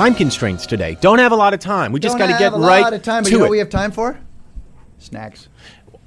Time constraints today. Don't have a lot of time. We just got to get right of time, to you know it. what we have time for? Snacks.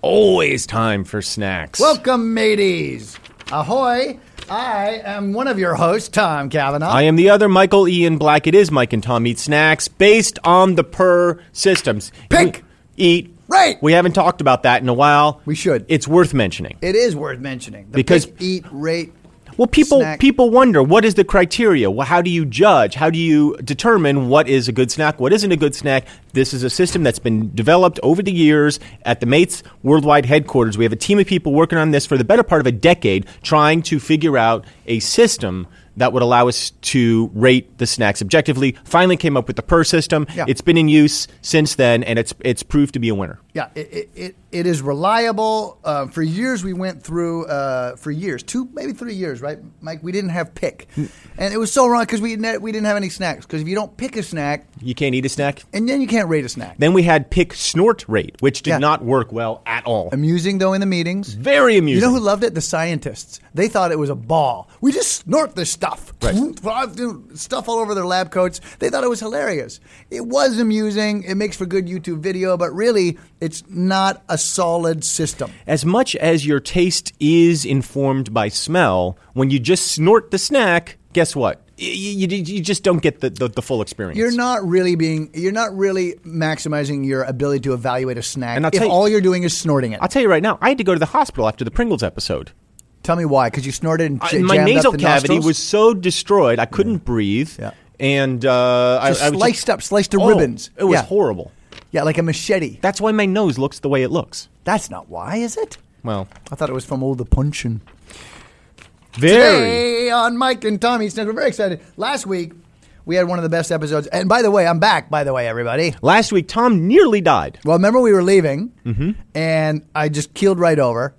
Always time for snacks. Welcome, mateys. Ahoy. I am one of your hosts, Tom Cavanagh. I am the other Michael Ian Black. It is Mike and Tom Eat Snacks based on the per systems. Pick. We eat. Right. We haven't talked about that in a while. We should. It's worth mentioning. it is worth mentioning. The Because- pick, eat, rate. Well, people snack. people wonder what is the criteria? Well, how do you judge? How do you determine what is a good snack? What isn't a good snack? This is a system that's been developed over the years at the Mates Worldwide headquarters. We have a team of people working on this for the better part of a decade, trying to figure out a system that would allow us to rate the snacks objectively. Finally, came up with the per system. Yeah. It's been in use since then, and it's it's proved to be a winner. Yeah, it, it, it, is reliable. Uh, for years, we went through, uh, for years, two, maybe three years, right, Mike? We didn't have pick. And it was so wrong because we, ne- we didn't have any snacks. Because if you don't pick a snack, You can't eat a snack. and then you can't rate a snack. Then we had pick snort rate, which did Yeah. not work well at all. Amusing, though, in the meetings. Very amusing. You know who loved it? The scientists. They thought it was a ball. We just snort this stuff. Right. Stuff all over their lab coats. They thought it was hilarious. It was amusing. It makes for good YouTube video, but really, it's not a solid system. as much as your taste is informed by smell, when you just snort the snack, guess what? You, you, you just don't get the, the, the full experience. You're not really being. You're not really maximizing your ability to evaluate a snack And I'll if you- all you're doing is snorting it. I'll tell you right now, I had to go to the hospital after the Pringles episode. Tell me why? Because you snorted and I- my nasal cavity nostrils? was so destroyed, I couldn't breathe. Yeah. And uh, I, Just I was sliced up, sliced to Oh, ribbons. It was Yeah. horrible. Yeah, like a machete. That's why my nose looks the way it looks. That's not why, is it? Well, I thought it was from all the punching. very. Today on Mike and Tom Eat Snacks, we're very excited. Last week we had one of the best episodes, and by the way, I'm back. By the way, everybody. Last week, Tom nearly died. Well, remember we were leaving, and I just keeled right over.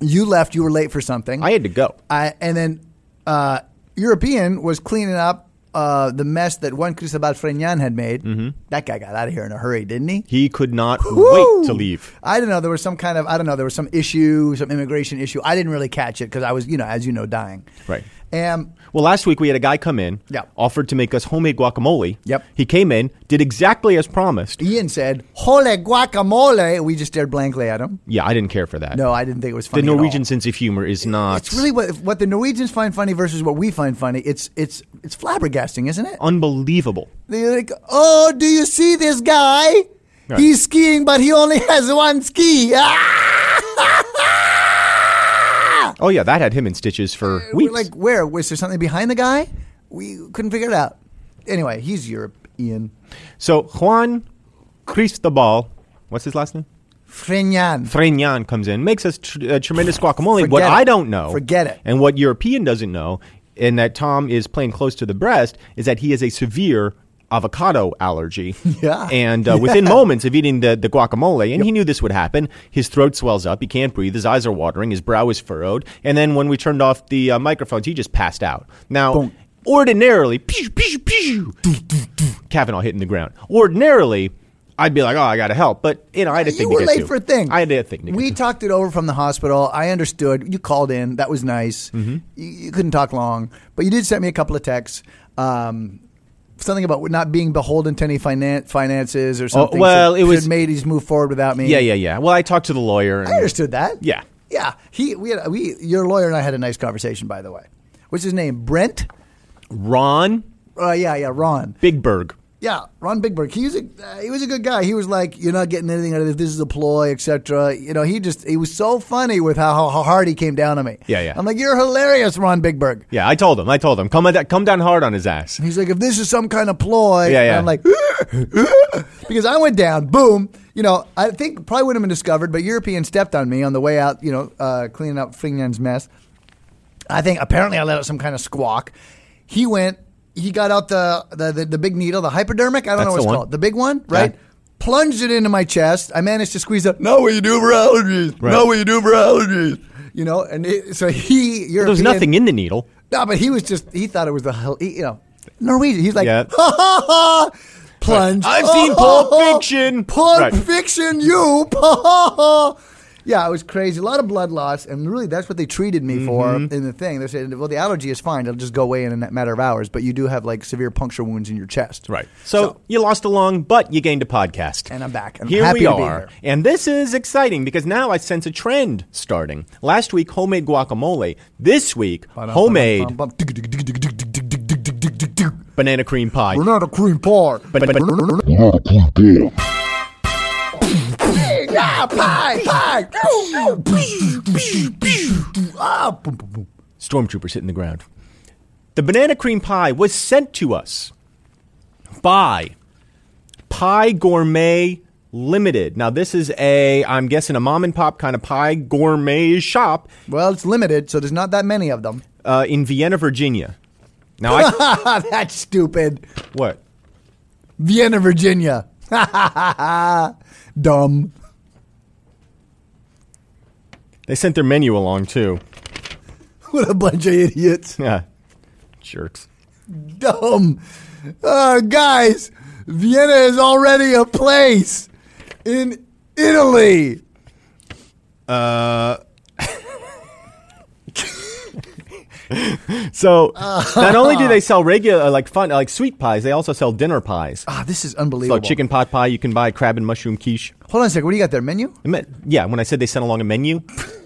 You left. You were late for something. I had to go. I, and then uh, European was cleaning up uh, the mess that Juan Cristobal Freñan had made. Mm-hmm. That guy got out of here in a hurry, didn't he? He could not Woo! wait to leave. I don't know. There was some kind of I don't know. There was some issue, some immigration issue. I didn't really catch it because I was, you know, as you know, dying. Right. And Well, last week we had a guy come in, Yeah. offered to make us homemade guacamole. Yep. He came in, did exactly as promised. Ian said, "Hole guacamole." We just stared blankly at him. Yeah, I didn't care for that. No, I didn't think it was the funny. all. Norwegian sense of humor is not It's really what what the Norwegians find funny versus what we find funny. It's it's it's flabbergasting, isn't it? unbelievable. They're like, "Oh, do you see this guy? Right. He's skiing, but he only has one ski." Ah! Oh yeah, that had him in stitches for We're weeks. like, where was there something behind the guy? We couldn't figure it out. Anyway, he's European. so Juan Cristobal, what's his last name? Freñan. Freñan comes in, makes us tr- uh, tremendous guacamole. Forget what it. I don't know, Forget it. and what European doesn't know, and that Tom is playing close to the breast, is that he has a severe avocado allergy. Yeah. And uh, within moments of eating the, the guacamole, and he knew this would happen, his throat swells up, he can't breathe, his eyes are watering, his brow is furrowed, and then when we turned off the uh, microphones, he just passed out. Now, Boom. ordinarily, pew, pew, pew, Cavanagh hitting the ground. Ordinarily, I'd be like, oh, I got to help. But, you know, I had a you thing were get late to. for a thing. I had a thing We talked it over from the hospital. I understood. You called in. That was nice. Mm-hmm. You, you couldn't talk long, but you did send me a couple of texts. Um, something about not being beholden to any finan- finances or something. Oh, well, it should was- made these move forward without me. Yeah, yeah, yeah. Well, I talked to the lawyer. And, I understood that. Yeah. yeah. He, we, had, we, your lawyer and I had a nice conversation. By the way, what's his name? Brent. Ron Uh, yeah, yeah, Ron. Bigberg. Yeah, Ron Bigberg. He was a uh, he was a good guy. He was like, "You're not getting anything out of this. This is a ploy, etc." You know, he just he was so funny with how, how hard he came down on me. Yeah, yeah. I'm like, "You're hilarious, Ron Bigberg." Yeah, I told him. I told him. Come, on, come down hard on his ass. He's like, "If this is some kind of ploy," Yeah, yeah. I'm like, because I went down, boom. You know, I think probably wouldn't have been discovered, but European stepped on me on the way out. You know, uh, cleaning up Finyan's mess. I think apparently I let out some kind of squawk. He went. He got out the the, the, the big needle, the hypodermic. I don't That's know what it's one. called. The big one, right? Yeah. Plunged it into my chest. I managed to squeeze out. Know what you do for allergies. Right. Know what you do for allergies. You know, and it, so he. European, There was nothing in the needle. no, but he was just, he thought it was the hell, he, you know, Norwegian. He's like, Yeah. ha ha ha, plunge. I've seen Pulp Fiction. Pulp Right. Fiction, you. Ha ha ha. Yeah, it was crazy. A lot of blood loss, and really, that's what they treated me for Mm-hmm. in the thing. They said, "Well, the allergy is fine; it'll just go away in a matter of hours." But you do have like severe puncture wounds in your chest. Right. So, you lost a lung, but you gained a podcast. And I'm back. I'm here we are. And this is exciting because now I sense a trend starting. Last week, homemade guacamole. This week, homemade banana cream pie. Banana cream pie. But, but, Yeah, pie, pie. Ah, boom, boom, boom. stormtroopers hitting the ground. The banana cream pie was sent to us by Pie Gourmet Limited. Now, this is a, I'm guessing, a mom and pop kind of pie gourmet shop Well, it's limited, so there's not that many of them. uh, in Vienna, Virginia. Now, I, That's stupid. what? Vienna, Virginia. Dumb. They sent their menu along too. What a bunch of idiots. Yeah, jerks. Dumb. Uh, guys, Vienna is already a place in Italy. Uh. So not only do they sell regular, like fun, like sweet pies, they also sell dinner pies. Ah, this is So unbelievable. Like chicken pot pie, you can buy crab and mushroom quiche. Hold on a second. What do you got there? Menu? I meant, yeah, when I said they sent along a menu,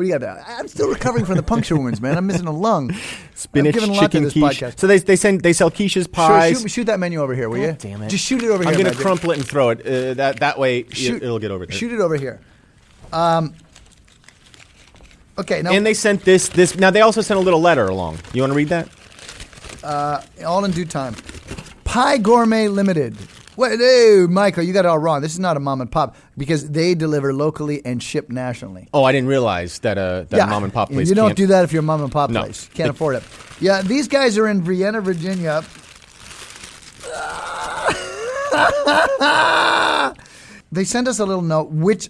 What do you got there? I'm still recovering from the puncture wounds, man. I'm missing a lung. spinach, given a lot chicken quiche. podcast. So they they send they sell quiches, Sure, pies. shoot, shoot that menu over here, will you? damn it. Just shoot it over here. I'm gonna crumple it and throw it. Uh, that that way Shoot, it, it'll get over there. Shoot it over here. Um, okay, now And they sent this this. Now they also sent a little letter along. You want to read that? Uh, all in due time. Pie Gourmet Limited. Wait, hey, Michael, you got it all wrong. This is not a mom and pop because they deliver locally and ship nationally. Oh, I didn't realize that uh, that mom and pop place. You don't do that if you're a mom and pop No. place. Can't afford it. Yeah, these guys are in Vienna, Virginia. they sent us a little note, which,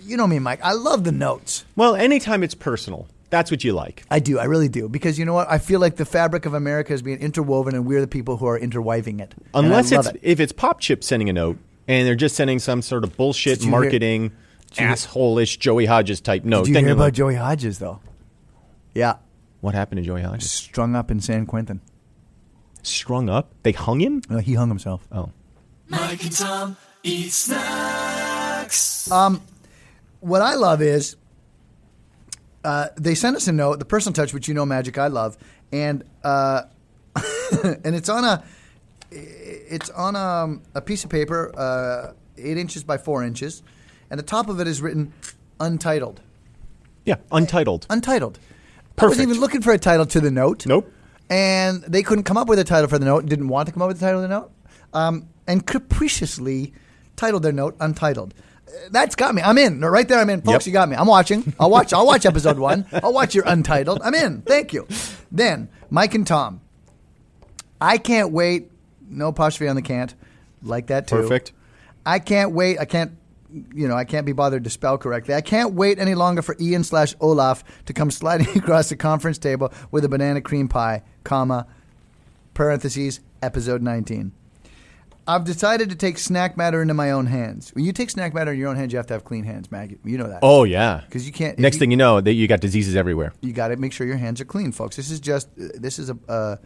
you know me, Mike. I love the notes. Well, anytime it's personal, that's what you like. I do. I really do. Because you know what? I feel like the fabric of America is being interwoven, and we're the people who are interweaving it. Unless it's it. if it's Pop Chip sending a note and they're just sending some sort of bullshit Did you hear- marketing asshole-ish Joey Hodges type note. Did you then hear you're about like, Joey Hodges though? Yeah, what happened to Joey Hodges? strung up in San Quentin. Strung up? They hung him? No, he hung himself. Oh. Mike and Tom eat snacks. Um, what I love is uh, they sent us a note, the personal touch, which you know, magic, I love, and uh, and it's on a it's on a, a piece of paper, uh, eight inches by four inches, and the top of it is written untitled. Yeah, untitled. Untitled. I Perfect. wasn't even looking for a title to the note. Nope. And they couldn't come up with a title for the note, didn't want to come up with a title of the note, um, and capriciously titled their note Untitled. That's got me. I'm in. No, Right there, I'm in. Folks, Yep. you got me. I'm watching. I'll watch. I'll watch episode one. I'll watch your Untitled. I'm in. Thank you. Then, Mike and Tom. I can't wait. No apostrophe on the can't. Like that too. Perfect. I can't wait. I can't, you know, I can't be bothered to spell correctly. I can't wait any longer for Ian slash Olaf to come sliding across the conference table with a banana cream pie, comma, parentheses, episode 19. I've decided to take snack matter into my own hands. When you take snack matter in your own hands, you have to have clean hands, Maggie. You know that. Oh yeah. 'Cause you can't- Next you- thing you know, that you got diseases everywhere. You got to make sure your hands are clean, folks. This is just, this is a, a,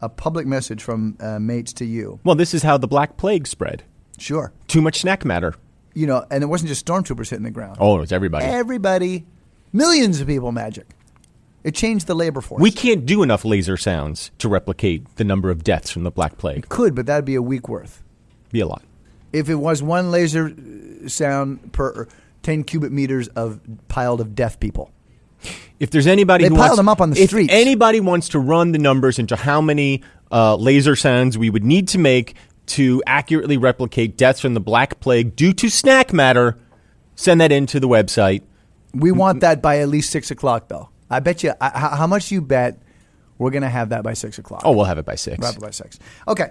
a public message from uh, mates to you. Well, this is how the Black Plague spread. Sure. Too much snack matter. You know, and it wasn't just stormtroopers hitting the ground. Oh, it's everybody. Everybody, millions of people, magic. It changed the labor force. We can't do enough laser sounds to replicate the number of deaths from the Black Plague. could, but that'd be a week worth. Be a lot. If it was one laser uh, sound per 10 cubic meters of piled of deaf people. If there's anybody They who piled wants, them up on the if streets. anybody wants to run the numbers into how many uh, laser sounds we would need to make to accurately replicate deaths from the Black Plague due to snack matter, send that into the website. We want that by at least 6 o'clock, though. I bet you, I, how much you bet we're going to have that by 6 o'clock? Oh, we'll have it by six. Wrap it by six. Okay.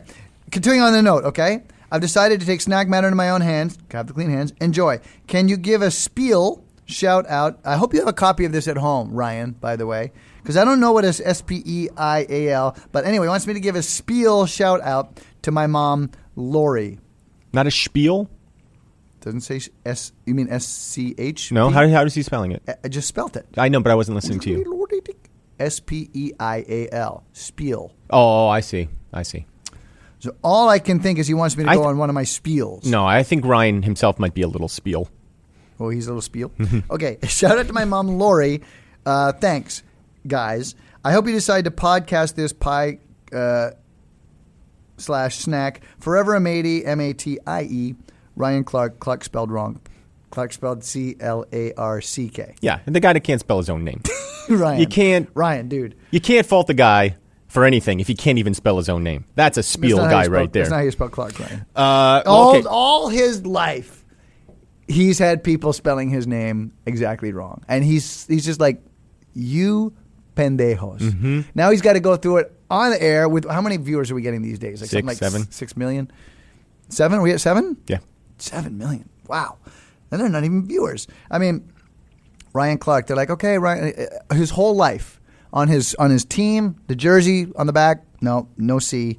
Continuing on the note, okay? I've decided to take snack matter into my own hands. Have the clean hands. Enjoy. Can you give a spiel shout out? I hope you have a copy of this at home, Ryan, by the way, because I don't know what is S P E I A L. But anyway, he wants me to give a spiel shout out to my mom, Lori. Not a spiel? Doesn't say S. You mean S C H? No. How, how is he spelling it? I- I just spelt it. I know, but I wasn't listening to you. S P E I A L. Spiel. Oh, I see. I see. So all I can think is he wants me to I go th- on one of my spiels. No, I think Ryan himself might be a little spiel. Oh, he's a little spiel. okay. Shout out to my mom, Lori. Uh, thanks, guys. I hope you decide to podcast this pie uh, slash snack. Forever a matey, M A T I E. Ryan Clark. Clark spelled wrong. Clark spelled C L A R C K. Yeah, and the guy that can't spell his own name. Ryan. You can't- Ryan, dude. you can't fault the guy for anything if he can't even spell his own name. That's a That's spiel you guy spell- right there. That's not how you spell Clark, uh, all, okay. all his life, he's had people spelling his name exactly wrong, and he's he's just like you pendejos. Mm-hmm. Now he's got to go through it on the air with how many viewers are we getting these days? Like Six, like seven. six million, seven. Are we at seven? Yeah. Seven million. Wow. And they're not even viewers. I mean, Ryan Clark. They're like, okay, Ryan. uh, His whole life on his on his team, the jersey on the back. No, no C.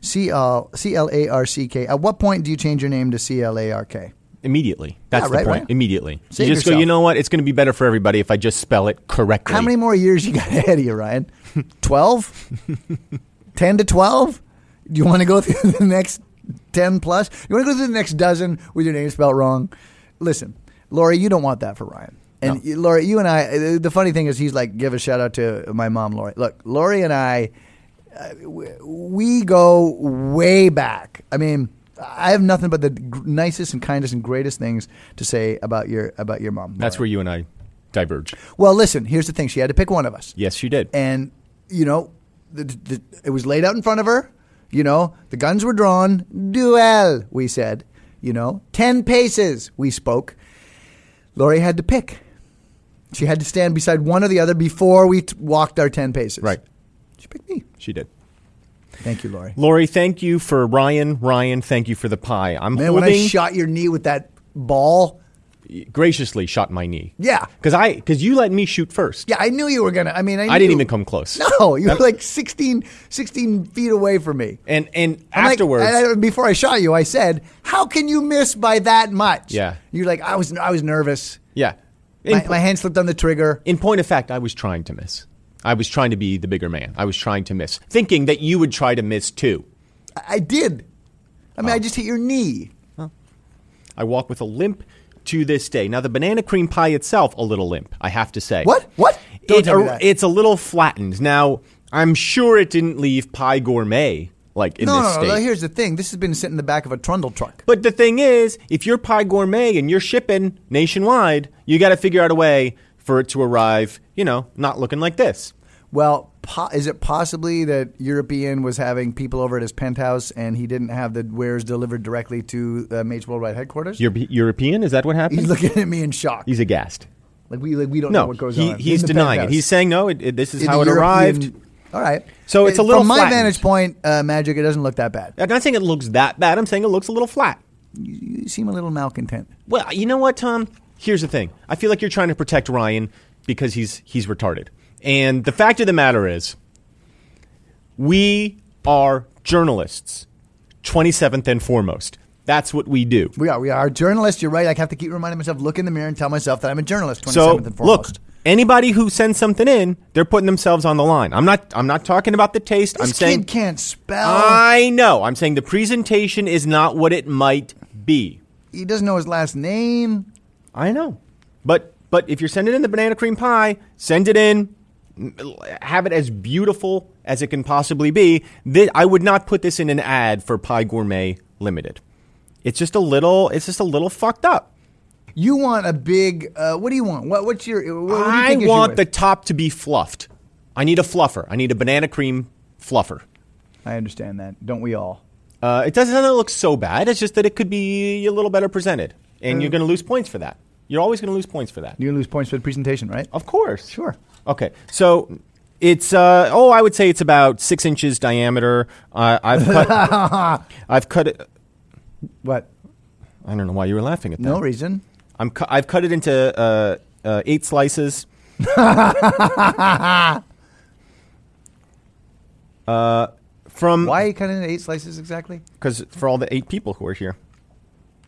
C L C L A R C K. At what point do you change your name to C L A R K? Immediately. That's Yeah, the right, point. right. Immediately. Save you just go, you know what? It's going to be better for everybody if I just spell it correctly. How many more years you got ahead of you, Ryan? Twelve? Ten to twelve? Do you want to go through the next ten plus? You want to go through the next dozen with your name spelled wrong? Listen, Lori, you don't want that for Ryan. And you- Lori, you and I. The funny thing is, he's like, give a shout out to my mom, Lori. Look, Lori and I, uh, we- go way back. I mean. I have nothing but the nicest and kindest and greatest things to say about your about your mom. That's where you and I diverge. Well, listen. Here's the thing. She had to pick one of us Yes, she did. and you know, the, the, it was laid out in front of her. You know, the guns were drawn. Duel, we said. You know, ten paces. We spoke. Lori had to pick. She had to stand beside one or the other before we t- walked our ten paces. Right. She picked me. She did. Thank you, Lori. Lori, thank you for Ryan. Ryan, thank you for the pie. I'm Man, when I shot your knee with that ball, graciously shot my knee. Yeah. Because I because you let me shoot first. yeah, I knew you were gonna. I mean, I, I didn't even come close. No, you were like 16, 16 feet away from me. And and I'm like- afterwards and I- before I shot you, I said, "How can you miss by that much?" Yeah. you're like, "I was, I was nervous. Yeah. My, my hand slipped on the trigger." in point of fact, I was trying to miss. I was trying to be the bigger man. I was trying to miss, thinking that you would try to miss too. I, I did. I Oh. mean, I just hit your knee. I walk with a limp to this day. Now, the banana cream pie itself, a little limp, I have to say. What? What? Don't It- that. It's a little flattened. Now, I'm sure it didn't leave pie gourmet like in no, this no, no, state. no. Here's the thing. This has been sitting in the back of a trundle truck. But the thing is, if you're Pie Gourmet and you're shipping nationwide, you got to figure out a way for it to arrive, you know, not looking like this. Well, po- is it possibly that European was having people over at his penthouse and he didn't have the wares delivered directly to uh, Mates Worldwide headquarters? European? Is that what happened? He's looking at me in shock. He's aghast. like we, like we don't know what goes he, on. he's denying it. He's saying no. It, it- this is In how it arrived. All right. So it's a little From my flattened. vantage point, uh, Magic, it doesn't look that bad. I'm not saying it looks that bad. I'm saying it looks a little flat. You, you seem a little malcontent. Well, you know what, Tom? Here's the thing. I feel like you're trying to protect Ryan because he's he's retarded. And the fact of the matter is, we are journalists, 27th and foremost. That's what we do. We are. We are journalists. You're right. I have to keep reminding myself, look in the mirror and tell myself that I'm a journalist. 27th So and look, foremost. Anybody who sends something in, they're putting themselves on the line. I'm not. I'm not talking about the taste. this I'm saying kid can't spell. I know. I'm saying the presentation is not what it might be. he doesn't know his last name. I know. But but if you're sending in the banana cream pie, send it in have it as beautiful as it can possibly be. Thi- I would not put this in an ad for Pie Gourmet Limited. It's just a little. It's just a little fucked up. You want a big? Uh, what do you want? What, what's your? What, what you I want the top to be fluffed. I need a fluffer. I need a banana cream fluffer. I understand that. Don't we all? Uh, it doesn't look so bad. It's just that it could be a little better presented, and you're going to lose points for that. You're always going to lose points for that. You're gonna lose points for the presentation, right? Of course. Sure. Okay. So it's uh, oh, I would say it's about six inches diameter. Uh, I've cut. I've cut it. What? I don't know why you were laughing at that. No reason. I'm. Cu- I've cut it into uh, uh, eight slices. uh, from Why are you cutting it eight slices exactly? because for all the eight people who are here,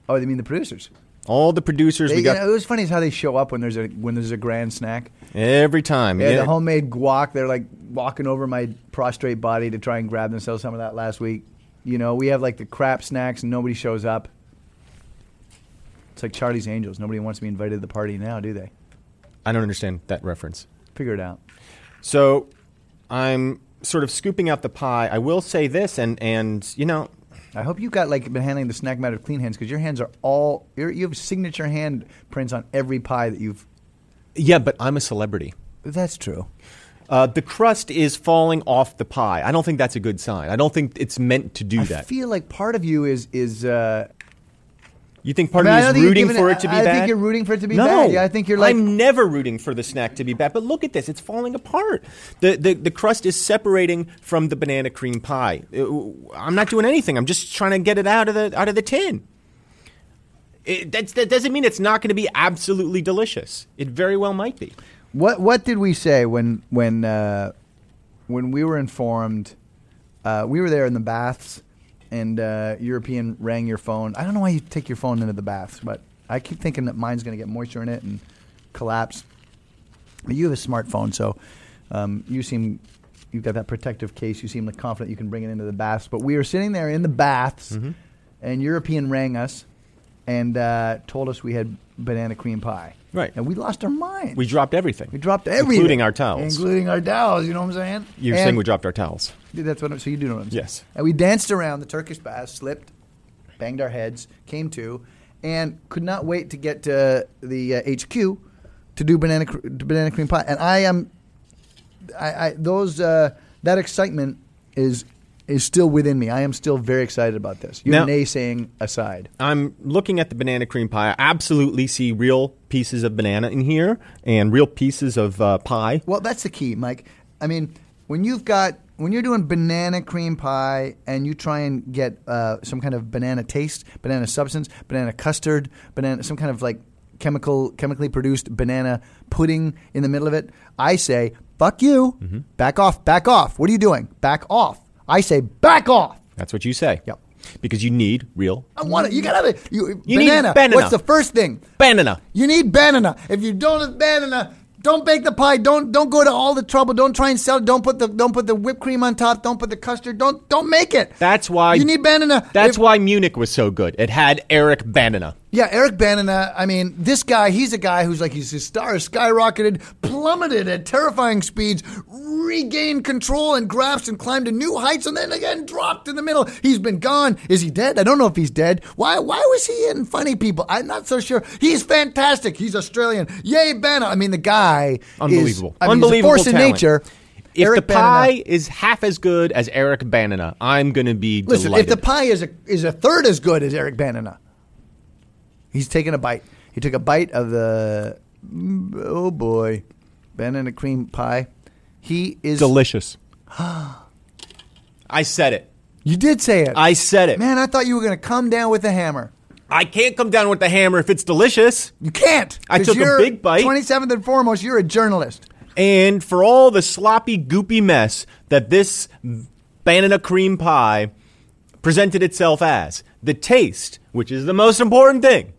Oh, they mean the producers? all the producers They, we got it was funny is how they show up when there's a when there's a grand snack. every time. Yeah. the homemade guac. They're like walking over my prostrate body to try and grab themselves some of that last week. You know, we have like the crap snacks and nobody shows up. It's like Charlie's Angels. Nobody wants to be invited to the party now, do they? I don't understand that reference. Figure it out. So I'm sort of scooping out the pie. I will say this, and and you know, I hope you got like been handling the snack matter with clean hands because your hands are all you have signature hand prints on every pie that you've. yeah, but I'm a celebrity. That's true. Uh, the crust is falling off the pie. I don't think that's a good sign. I don't think it's meant to do I that. I feel like part of you is is. Uh, you think part I mean, of me is rooting for it- to be I bad? think you're rooting for it to be no. bad. Yeah, I think you're like- I'm never rooting for the snack to be bad. But look at this; it's falling apart. The the, the crust is separating from the banana cream pie. Uh, I'm not doing anything. I'm just trying to get it out of the out of the tin. It, that doesn't mean it's not going to be absolutely delicious. It very well might be. What what did we say when when uh, when we were informed? Uh, we were there in the baths, and uh, European rang your phone. I don't know why you take your phone into the baths, but I keep thinking that mine's going to get moisture in it and collapse. But you have a smartphone, so um, you seem you've got that protective case. You seem like confident you can bring it into the baths. But we were sitting there in the baths, Mm-hmm. and European rang us and uh, told us we had banana cream pie. Right. and we lost our minds. We dropped everything. We dropped everything, including our towels. including our towels. You know what I'm saying? You're And- saying we dropped our towels. That's what. I'm, so you do know what I'm saying? Yes. And we danced around the Turkish bath, slipped, banged our heads, came to, and could not wait to get to the uh, HQ to do banana cr- banana cream pie. And I am, I, I those uh, that excitement is is still within me. I am still very excited about this. Your Now- naysaying aside. I'm looking at the banana cream pie. I absolutely see real pieces of banana in here and real pieces of uh, pie. Well, that's the key, Mike. I mean, when you've got when you're doing banana cream pie and you try and get uh, some kind of banana taste, banana substance, banana custard, banana some kind of like chemical chemically produced banana pudding in the middle of it, I say, "Fuck you. Mm-hmm. Back off. Back off. What are you doing? Back off." I say, "Back off." That's what you say. Yep. Because you need real I want it. You gotta have it. You, You need banana. banana. What's the first thing? banana. You need banana. If you don't have banana, don't bake the pie. Don't don't go to all the trouble. Don't try and sell it. Don't put the don't put the whipped cream on top. Don't put the custard. Don't don't make it. That's why you need banana. That's If- why Munich was so good. It had Eric Banana. Yeah, Eric Banana. I mean, this guy. He's a guy who's like, he's, his star has skyrocketed, plummeted at terrifying speeds, regained control and grasped and climbed to new heights, and then again dropped in the middle. He's been gone. Is he dead? I don't know if he's dead. Why? Why was he in Funny People? I'm not so sure. He's fantastic. He's Australian. Yay, Banana. I mean, the guy. Unbelievable. Is, I mean, Unbelievable force in talent. nature. If Eric the Banana- pie is half as good as Eric Banana, I'm going to be Listen, delighted. if the pie is a is a third as good as Eric Banana, he's taking a bite. He took a bite of the oh boy, banana cream pie. He is Delicious. I said it. You did say it. I said it. Man, I thought you were going to come down with a hammer. I can't come down with the hammer if it's delicious. You can't. I 'cause took a you're- big bite. 27th and foremost, you're a journalist. And for all the sloppy, goopy mess that this banana cream pie presented itself as, the taste, which is the most important thing,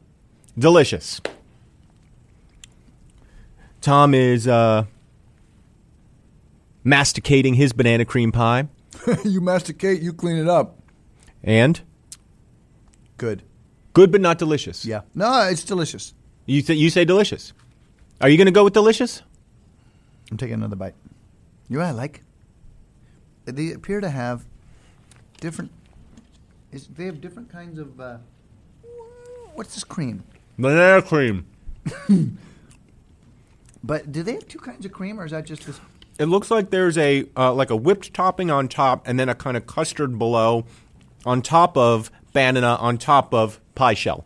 delicious. Tom is uh, masticating his banana cream pie, you masticate, you clean it up. and Good. good but not delicious. Yeah. No, it's delicious. You, th- you say delicious. Are you going to go with delicious? I'm taking another bite. You know what I like? They appear to have different. Is, they have different kinds of. Uh, what's this cream? Banana cream. But do they have two kinds of cream, or is that just this? It looks like there's a uh, like a whipped topping on top, and then a kind of custard below, on top of banana, on top of pie shell.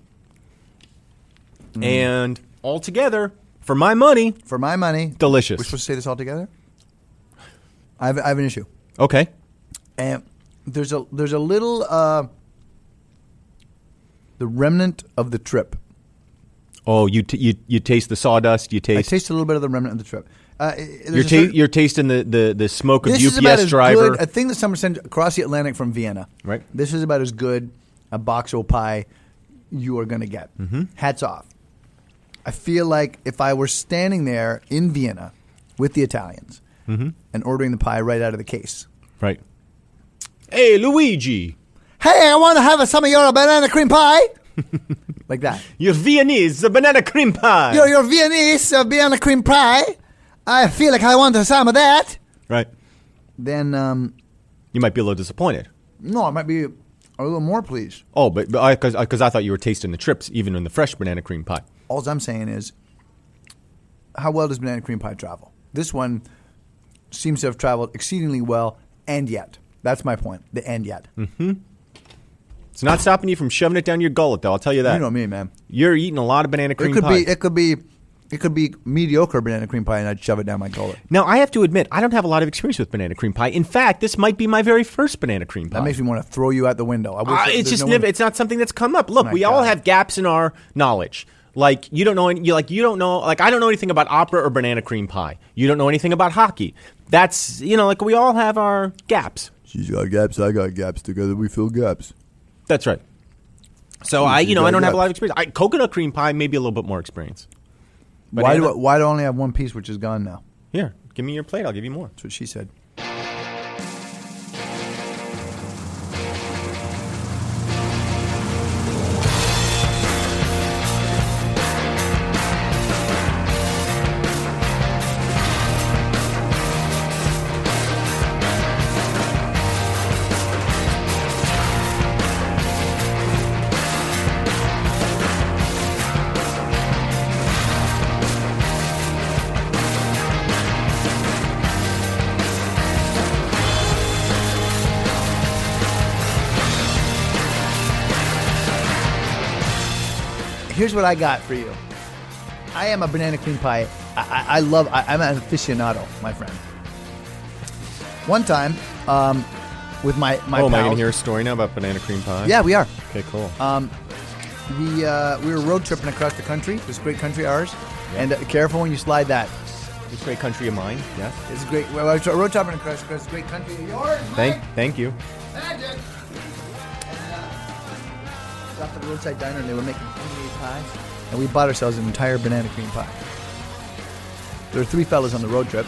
And all together, for my money, For my money, delicious. we're supposed to say this all together. I have, I have an issue, okay. and there's a there's a little uh, the remnant of the trip. Oh, you t- you you taste the sawdust. You taste. I taste. a little bit of the remnant of the trip. Uh, you're, ta- certain- you're tasting the, the, the smoke of this is about UPS driver. good a thing that someone sent across the Atlantic from Vienna. Right. This is about as good a box of pie you are going to get. Mm-hmm. Hats off. I feel like if I were standing there in Vienna with the Italians Mm-hmm. and ordering the pie right out of the case. Right. Hey, Luigi, Hey, I want to have some of your banana cream pie. like that. your Viennese the banana cream pie. Your, your Viennese uh, banana cream pie. I feel like I want some of that. right. Then, um, You might be a little disappointed. no, I might be a little more pleased. Oh, but because I, 'cause I, 'cause I thought you were tasting the trips, even in the fresh banana cream pie. All I'm saying is, how well does banana cream pie travel? This one seems to have traveled exceedingly well, and yet. That's my point. The and yet. It's not stopping you from shoving it down your gullet, though. I'll tell you that. You know me, man. You're eating a lot of banana cream it could pie. be. It could be. It could be mediocre banana cream pie, and I'd shove it down my gullet. now, I have to admit, I don't have a lot of experience with banana cream pie. In fact, this might be my very first banana cream pie. That makes me want to throw you out the window. I wish Uh, that it's there's just no never, one- it's not something that's come up. Look, My we all God. have gaps in our knowledge. Like you don't know, any, you like you don't know, like I don't know anything about opera or banana cream pie. You don't know anything about hockey. That's you know, like we all have our gaps. She's got gaps. I got gaps. Together we fill gaps. That's right. So I, you know, I don't have a lot of experience. I, coconut cream pie, maybe a little bit more experience. Why do I, why do I only have one piece, which is gone now? Here, give me your plate. I'll give you more. That's what she said. Here's what I got for you. I am a banana cream pie. I, I, I love. I, I'm an aficionado, my friend. One time, um, with my my oh, am I gonna hear a story now about banana cream pie? Yeah, we are. Okay, cool. Um, we uh, we were road tripping across the country. This great country ours, and uh, careful when you slide that. this great country of mine. Yes. It's a great. Well, road tripping across across the great country of yours. Thank, Mike. thank you. Magic. Stopped at the roadside diner and they were making homemade pies, and we bought ourselves an entire banana cream pie. There were three fellas on the road trip,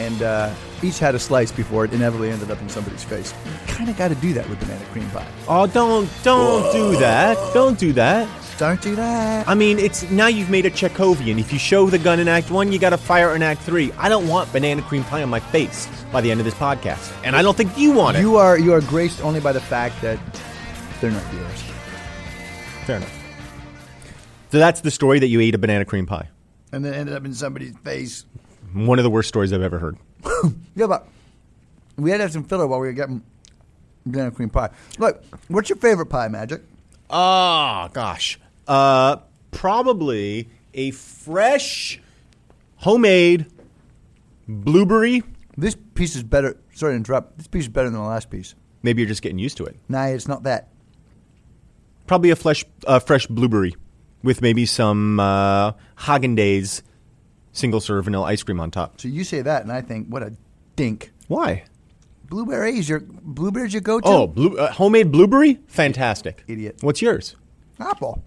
and uh, each had a slice before it inevitably ended up in somebody's face. You kind of got to do that with banana cream pie. Oh, don't, don't do that. Don't do that. Don't do that. I mean, it's now you've made a Chekhovian. If you show the gun in Act One, you got to fire in Act Three. I don't want banana cream pie on my face by the end of this podcast, and I don't think you want it. You are you are graced only by the fact that they're not yours. Fair enough. So that's the story that you ate a banana cream pie. And then ended up in somebody's face. One of the worst stories I've ever heard. Yeah, but we had to have some filler while we were getting banana cream pie. Look, what's your favorite pie, Magic? Oh gosh, uh, probably a fresh, homemade blueberry. This piece is better. Sorry to interrupt. This piece is better than the last piece. Maybe you're just getting used to it. Nah, it's not that. Probably a fresh, uh, fresh blueberry with maybe some uh, Haagen Dazs single serve vanilla ice cream on top. So you say that, and I think, what a dink. Why? Blueberries, your blueberries, your go-to. Oh, blue, uh, homemade blueberry, fantastic. Idiot. What's yours? apple.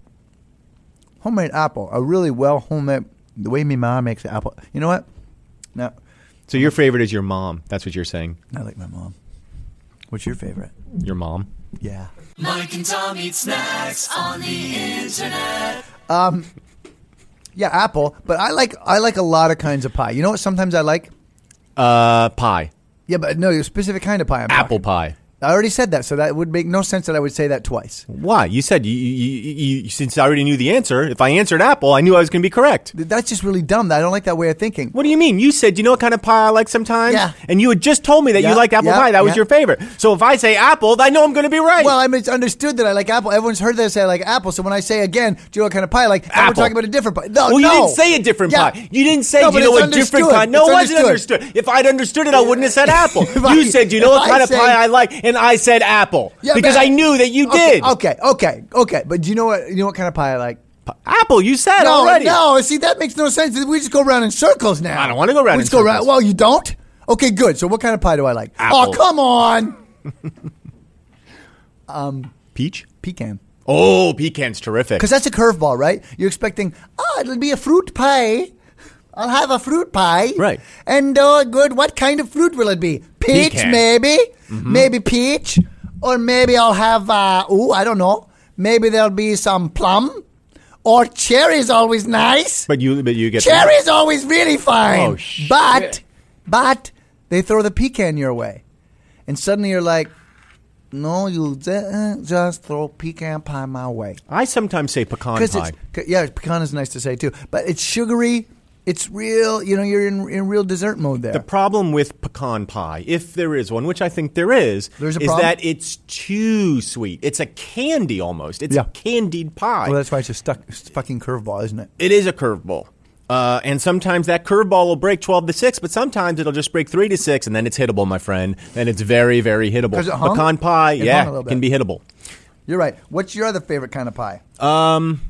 Homemade apple. A really well homemade. The way my mom makes the apple. You know what? No, So your favorite is your mom. That's what you're saying. I like my mom. What's your favorite? Your mom. Yeah. Mike and Tom eat snacks on the internet. Um, yeah, apple. But I like I like a lot of kinds of pie. You know what? Sometimes I like Uh, pie, Yeah, but no, a specific kind of pie. I'm apple talking. pie. I already said that, so that would make no sense that I would say that twice. Why? You said you, you, you, you since I already knew the answer. If I answered apple, I knew I was going to be correct. That's just really dumb. I don't like that way of thinking. What do you mean? You said do you know what kind of pie I like sometimes. Yeah. And you had just told me that Yeah, you liked apple yeah, pie. That was your favorite. So if I say apple, I know I'm going to be right. Well, I mean, it's understood that I like apple. Everyone's heard that I say I like apple. So when I say again, do you know what kind of pie I like? Now we're talking about a different pie. No, well, you no. didn't say a different Yeah. pie. You didn't say, No, you know a different kind? No, it wasn't understood. If I'd understood it, I wouldn't have said apple. You said, do you know what I kind of say- pie I like? And I said apple. Yeah, because I knew that you Okay, did. Okay, okay, okay. But do you know what? You know what kind of pie I like? Apple, you said No, already. no. See, that makes no sense. We just go around in circles now. I don't wanna go around We in just go around. Well, you don't. Okay, good. So what kind of pie do I like? Apple. Oh, come on. um, Peach? Pecan. Oh, pecan's terrific. Because that's a curveball, right? You're expecting, oh, it'll be a fruit pie. I'll have a fruit pie. Right. And, oh, good. What kind of fruit will it be? Peach, Pecan. maybe. Maybe peach. Or maybe I'll have, uh, ooh, I don't know. Maybe there'll be some plum. Or cherry's always nice. But you, but you get Cherry's always really fine. Oh, shit. But, but they throw the pecan your way. And suddenly you're like, no, you ju- just throw pecan pie my way. I sometimes say pecan Because pie. it's, 'cause- yeah, pecan is nice to say too. But it's sugary. It's real, you know, you're in, in real dessert mode there. The problem with pecan pie, if there is one, which I think there is, There's a is problem? that it's too sweet. It's a candy almost. It's Yeah. a candied pie. well, that's why it's a stuck, it's fucking curveball, isn't it? it is a curveball. Uh, and sometimes that curveball will break 12 to 6, but sometimes it'll just break 3 to 6, and then it's hittable, my friend. Then it's very, very hittable. 'Cause it hung? Pecan pie, It hung a yeah, little can be hittable. You're right. What's your other favorite kind of pie? Um,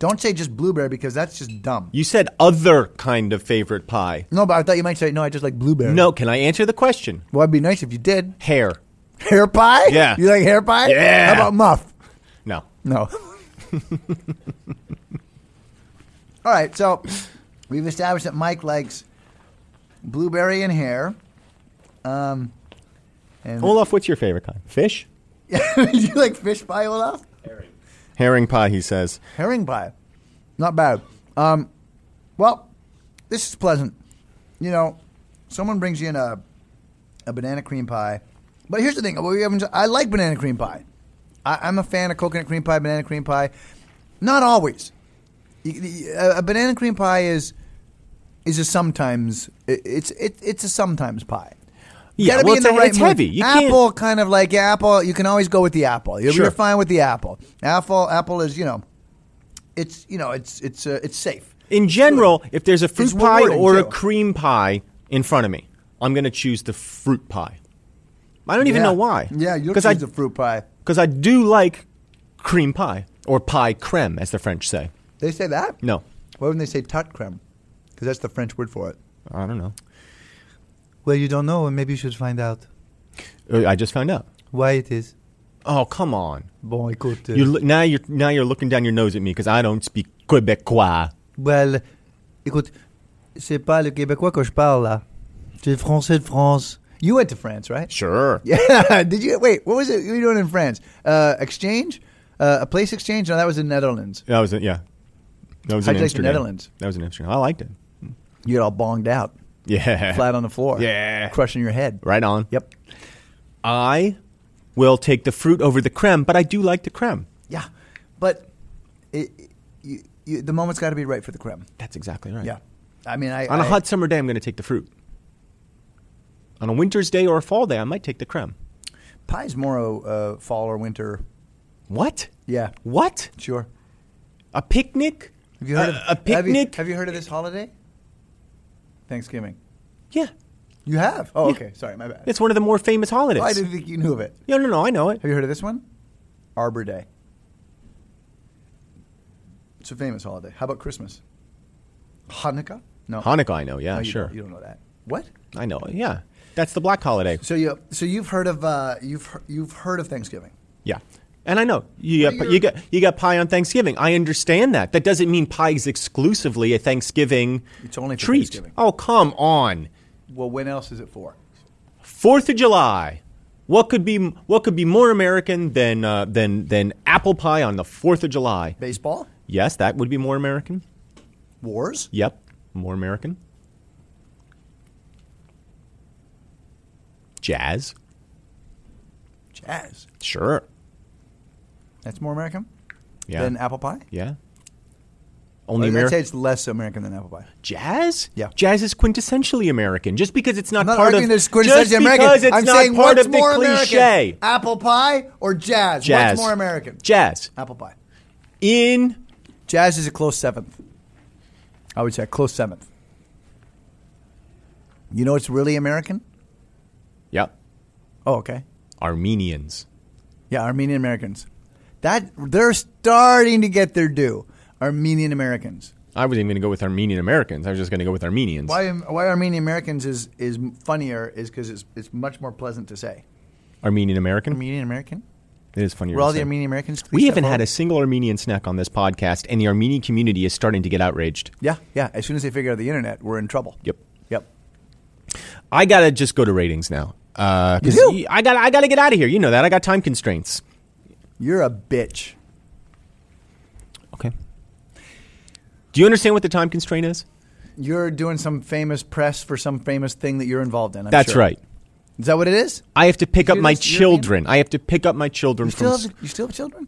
Don't say just blueberry because that's just dumb. you said other kind of favorite pie. No, but I thought you might say, no, I just like blueberry. No, can I answer the question? Well, it'd be nice if you did. Hair. Hair pie? Yeah. You like hair pie? Yeah. How about muff? No. No. All right, so we've established that Mike likes blueberry and hair. Um, and Olaf, what's your favorite kind? Fish? Do you like fish pie, Olaf? Herring pie, he says. Herring pie, not bad. Um, well, this is pleasant. You know, someone brings you in a a banana cream pie, but here's the thing: we haven't- I like banana cream pie. I, I'm a fan of coconut cream pie, banana cream pie. Not always. A, banana cream pie is is a sometimes. it- It's it, it's a sometimes pie. You Yeah, gotta well, be in it's the a- right it's mood. heavy. You can't- apple, kind of like apple. You can always go with the apple. You're, Sure. you're fine with the apple. Apple, apple is you know, it's you know, it's it's uh, it's safe. In general, if there's a fruit It's pie or a cream pie in front of me, I'm going to choose the fruit pie. I don't even Yeah. know why. Yeah, you'll choose I the fruit pie. because I do like cream pie or pie creme, as the French say. They say that. No, Why wouldn't they say tart creme? Because that's the French word for it. I don't know. Well, you don't know, and maybe you should find out Uh, I just found out. why it is. Oh, come on! Bon, écoute. You look now you're now you're looking down your nose at me because I don't speak Quebecois. well, écoute, c'est pas le québécois que je parle là. C'est le français de France. You went to France, right? Sure. Yeah. Did you wait? What was it you were doing in France? Uh, exchange? Uh, a place exchange? No, that was in the Netherlands. That was it. Yeah. That was How'd in you like the Netherlands? That was in Amsterdam. I liked it. You got all bonged out, Yeah. flat on the floor. Yeah. crushing your head. Right on. Yep. I will take the fruit over the creme, but I do like the creme. Yeah, but it, you, you, the moment's got to be right for the creme. That's exactly right. Yeah, I mean, I On a I- hot summer day, I'm going to take the fruit. On a winter's day or a fall day, I might take the creme. pie's more a uh, fall or winter. What? Yeah, What? sure. A picnic? Have you heard a, of a have you- picnic? Have you, heard of this holiday? Thanksgiving. yeah. You have? Oh, Yeah. okay. Sorry, my bad. It's one of the more famous holidays. I didn't think you knew of it. No, no, no. I know it. Have you heard of this one? Arbor Day. It's a famous holiday. How about Christmas? Hanukkah? No. Hanukkah, I know. Yeah, No, you sure. Don't, you don't know that. What? I know. it. Yeah. That's the black holiday. So you so you've heard of uh, you've he- you've heard of Thanksgiving. Yeah. And I know you got, you got you got pie on Thanksgiving. I understand that. That doesn't mean pie is exclusively a Thanksgiving It's only treat. Thanksgiving. Oh, come on. Well, when else is it for? Fourth of July. What could be what could be more American than uh, than than apple pie on the Fourth of July? Baseball? Yes, that would be more American. Wars? Yep, more American. Jazz. Jazz. Sure. That's more American Yeah. than apple pie. yeah. Only I'd say it's less American than apple pie. Jazz? Yeah. Jazz is quintessentially American. Just because it's not, I'm not part arguing of there's just quintessentially American. because it's I'm not saying part what's of the more cliche. American, apple pie or jazz? Jazz. What's more American? Jazz. Apple pie. In Jazz is a close seventh. I would say a close seventh. You know what's really American? Yep. Oh, okay. Armenians. Yeah, Armenian Americans. That they're starting to get their due. Armenian Americans. I wasn't even going to go with Armenian Americans. I was just going to go with Armenians. Why why Armenian Americans is is funnier is because it's it's much more pleasant to say. Armenian American? Armenian American. It is funnier. We're all the. Armenian Americans. We haven't had a single Armenian snack on this podcast, and the Armenian community is starting to get outraged. Yeah, yeah. As soon as they figure out the internet, we're in trouble. Yep. Yep. I gotta just go to ratings now. Uh, You do? I got I gotta get out of here. You know that. I got time constraints. You're a bitch. Okay. Do you understand what the time constraint is? You're doing some famous press for some famous thing that you're involved in. I'm That's sure. right. Is that what it is? I have to pick You up my European? children. I have to pick up my children You still s- have, you still have children?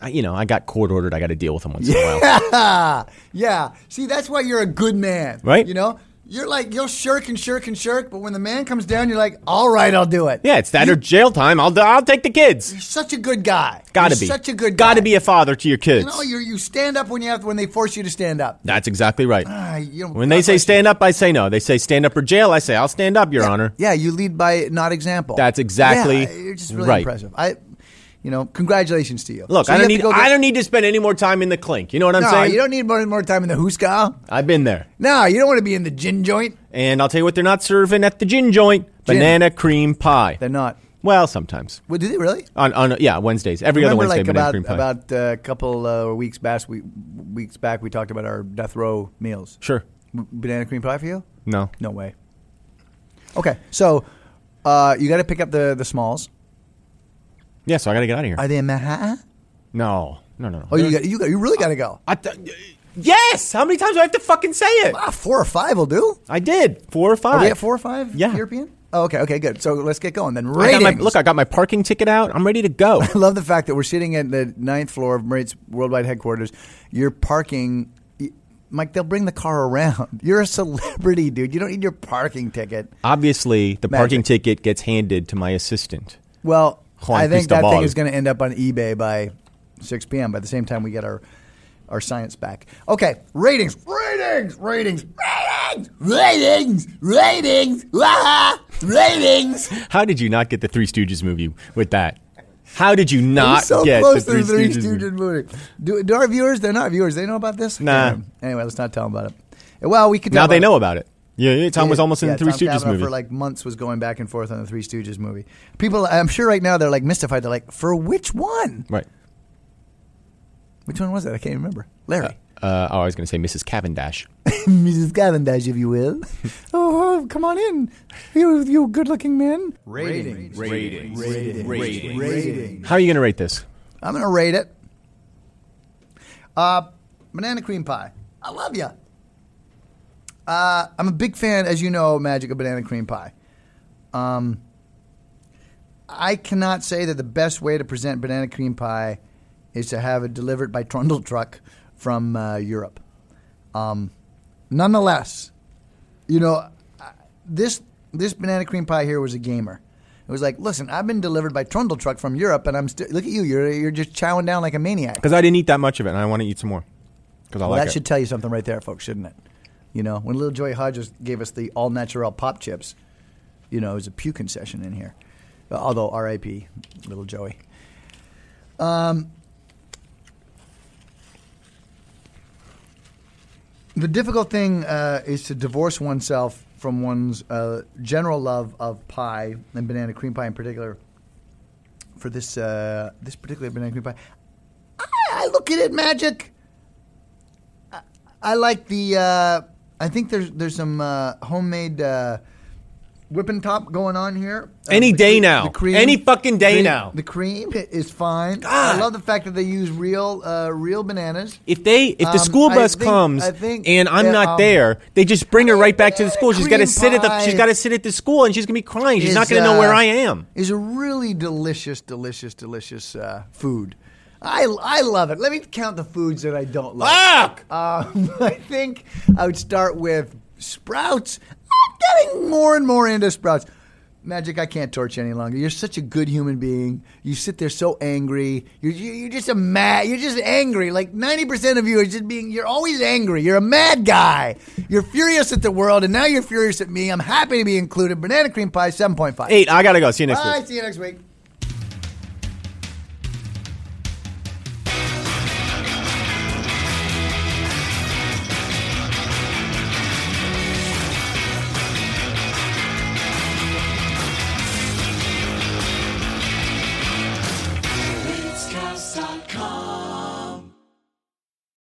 I- you know, I got court ordered. I got to deal with them once in a while. yeah. See, that's why you're a good man. Right. You know? You're like, you'll shirk and shirk and shirk, but when the man comes down, you're like, all right, I'll do it. Yeah, it's that or jail time. I'll I'll take the kids. You're such a good guy. Gotta You're be. Such a good guy. Gotta be a father to your kids. You know, you you stand up when you have when they force you to stand up. That's exactly right. Ah, you When they God say bless you. stand up, I say no. They say stand up or jail. I say I'll stand up, Your Honor. Yeah, you lead by not example. That's exactly Yeah, you're just really right. impressive. I, you know, congratulations to you. Look, So I don't need I don't need to spend any more time in the clink. You know what I'm no, saying? you don't need more, more time in the hookah. I've been there. No, you don't want to be in the gin joint. And I'll tell you what they're not serving at the gin joint: Gin. banana cream pie. They're not. Well, sometimes Well, did they really? on on yeah Wednesdays. Every other Wednesday, like banana about cream pie. about uh, a couple uh, weeks back, we, weeks back, we talked about our death row meals. sure. B- banana cream pie for you? No. No way. Okay, so uh, you got to pick up the the smalls. Yeah, so I got to get out of here. Are they in Manhattan? no, no, no. no. Oh, you got you got you really got to go. I th- yes. How many times do I have to fucking say it? Ah, four or five will do. I did four or five. Are we at four or five? Yeah. European. Oh, okay, okay, good. So let's get going then. I got Ratings. my, look, I got my parking ticket out. I'm ready to go. I love the fact that we're sitting at the ninth floor of Marriott's worldwide headquarters. You're parking. y- Mike, they'll bring the car around. You're a celebrity, dude. You don't need your parking ticket. Obviously, the parking ticket gets handed to my assistant. Well, I think that thing is going to end up on eBay by 6 p.m. By the same time we get our our science back. Okay, ratings, ratings, ratings, ratings, ratings, ratings, ah, ratings. How did you not get the Three Stooges movie with that? How did you not so get close the to Three Three Stooges? Stooges movie. Do, do our viewers? They're not viewers. They know about this. Nah. Anyway, let's not tell them about it. Well, we could. Now they know it. about it. Yeah, yeah, Tom was almost in Yeah, the Three Tom Stooges Cavanagh movie. for like months was going back and forth on the Three Stooges movie. People, I'm sure right now they're like mystified. They're like, for which one? right. Which one was it? I can't remember. Larry. Uh, oh, I was going to say Mrs. Cavendish. Mrs. Cavendish, if you will. oh, come on in. You, you good-looking man. Ratings. Ratings. Ratings. Ratings. Ratings. How are you going to rate this? I'm going to rate it. Uh, banana cream pie. I love you. Uh, I'm a big fan, as you know, Magic of banana cream pie. Um, I cannot say that the best way to present banana cream pie is to have it delivered by trundle truck from uh, Europe. Um, nonetheless, you know, this this banana cream pie here was a gamer. It was like, listen, I've been delivered by trundle truck from Europe, and I'm still look at you. You're you're just chowing down like a maniac. Because I didn't eat that much of it, and I want to eat some more. Because I Well, like that it. should tell you something right there, folks, shouldn't it? You know, when Little Joey Hodges gave us the all natural pop chips, you know, it was a pew concession in here. Although R.I.P. Little Joey. Um, the difficult thing uh, is to divorce oneself from one's uh, general love of pie and banana cream pie in particular. For this uh, this particular banana cream pie, I, I look at it magic. I, I like the. I think there's there's some uh, homemade uh, whipping top going on here. Uh, Any day cre- now. cream, Any fucking day cream- now. The cream is fine. God. I love the fact that they use real, uh, real bananas. If they, if the Um, school bus think- comes I think, and I'm uh, not um, there, they just bring her right back to the school. She's got to sit at the. She's got to sit at the school, and she's gonna be crying. She's is, not gonna know where uh, I am. Is a really delicious, delicious, delicious uh, food. I, I love it. Let me count the foods that I don't love. Fuck! Um, I think I would start with sprouts. I'm getting more and more into sprouts. Magic, I can't torch you any longer. You're such a good human being. You sit there so angry. You're, you- you're just a mad. You're just angry. Like ninety percent of you are just being. You're always angry. You're a mad guy. You're furious at the world, and now you're furious at me. I'm happy to be included. Banana cream pie, seven point five. Eight. I gotta go. See you next Bye. week. See you next week.